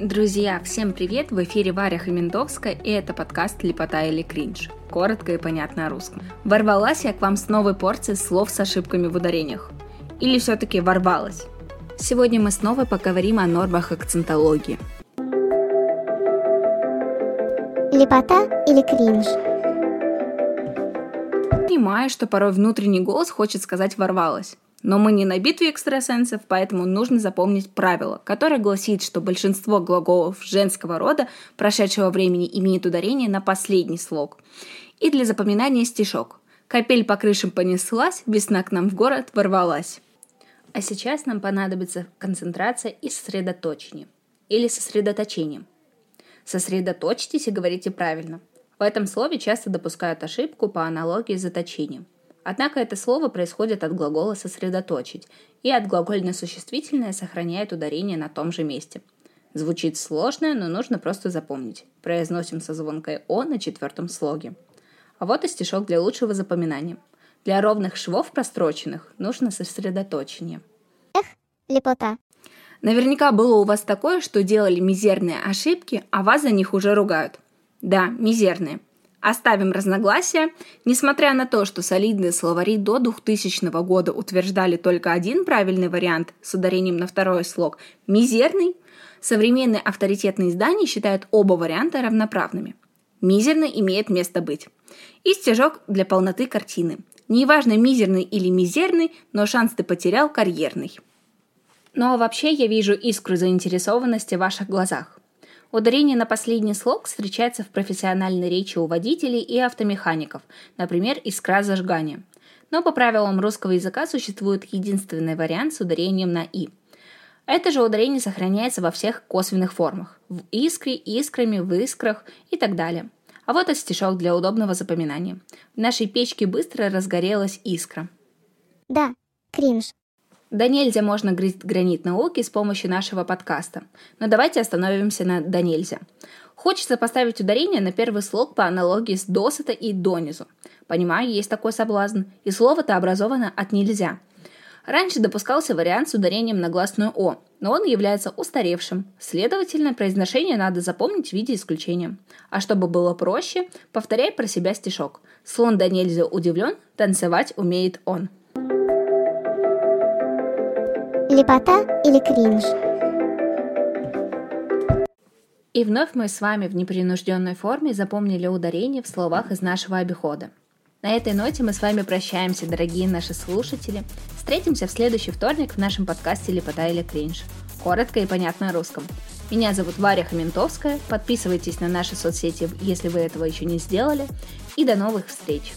Друзья, всем привет! В эфире Варя Хамендовская, и это подкаст «Лепота или кринж». Коротко и понятно о русском. Ворвалась я к вам с новой порцией слов с ошибками в ударениях. Или все-таки ворвалась? Сегодня мы снова поговорим о нормах акцентологии. Лепота или кринж? Понимаю, что порой внутренний голос хочет сказать «ворвалась». Но мы не на битве экстрасенсов, поэтому нужно запомнить правило, которое гласит, что большинство глаголов женского рода прошедшего времени имеет ударение на последний слог. И для запоминания стишок. Капель по крышам понеслась, весна к нам в город ворвалась. А сейчас нам понадобится концентрация и сосредоточение. Или сосредоточение. Сосредоточьтесь и говорите правильно. В этом слове часто допускают ошибку по аналогии с заточением – Однако это слово происходит от глагола «сосредоточить», и от глагольно-существительное сохраняет ударение на том же месте. Звучит сложно, но нужно просто запомнить. Произносим со звонкой «о» на четвертом слоге. А вот и стишок для лучшего запоминания. Для ровных швов простроченных нужно сосредоточение. Эх, лепота. Наверняка было у вас такое, что делали мизерные ошибки, а вас за них уже ругают. Да, мизерные. Оставим разногласия. Несмотря на то, что солидные словари до 2000 года утверждали только один правильный вариант с ударением на второй слог – мизерный, современные авторитетные издания считают оба варианта равноправными. Мизерный имеет место быть. И стежок для полноты картины. Неважно, мизерный или мизерный, но шанс ты потерял карьерный. Но вообще я вижу искру заинтересованности в ваших глазах. Ударение на последний слог встречается в профессиональной речи у водителей и автомехаников, например, искра зажигания. Но по правилам русского языка существует единственный вариант с ударением на «и». Это же ударение сохраняется во всех косвенных формах – в искре, искрами, в искрах и так далее. А вот и стишок для удобного запоминания. В нашей печке быстро разгорелась искра. Да, кринж. Да нельзя можно грызть гранит науки с помощью нашего подкаста. Но давайте остановимся на да нельзя. Хочется поставить ударение на первый слог по аналогии с досыта и донизу. Понимаю, есть такой соблазн. И слово-то образовано от нельзя. Раньше допускался вариант с ударением на гласную «о», но он является устаревшим. Следовательно, произношение надо запомнить в виде исключения. А чтобы было проще, повторяй про себя стишок. Слон да нельзя удивлен, танцевать умеет он. Лепота или кринж? И вновь мы с вами в непринужденной форме запомнили ударение в словах из нашего обихода. На этой ноте мы с вами прощаемся, дорогие наши слушатели. Встретимся в следующий вторник в нашем подкасте «Лепота или кринж». Коротко и понятно о русском. Меня зовут Варя Хаментовская. Подписывайтесь на наши соцсети, если вы этого еще не сделали. И до новых встреч!